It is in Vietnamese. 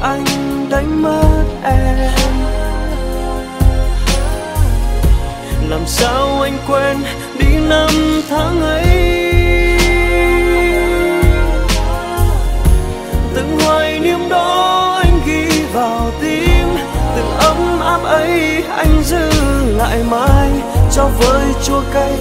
anh đánh mất em. Làm sao anh quên đi năm tháng ấy? Từng hoài niệm đó anh ghi vào tim. Từng ấm áp ấy anh giữ lại mãi cho với chua cay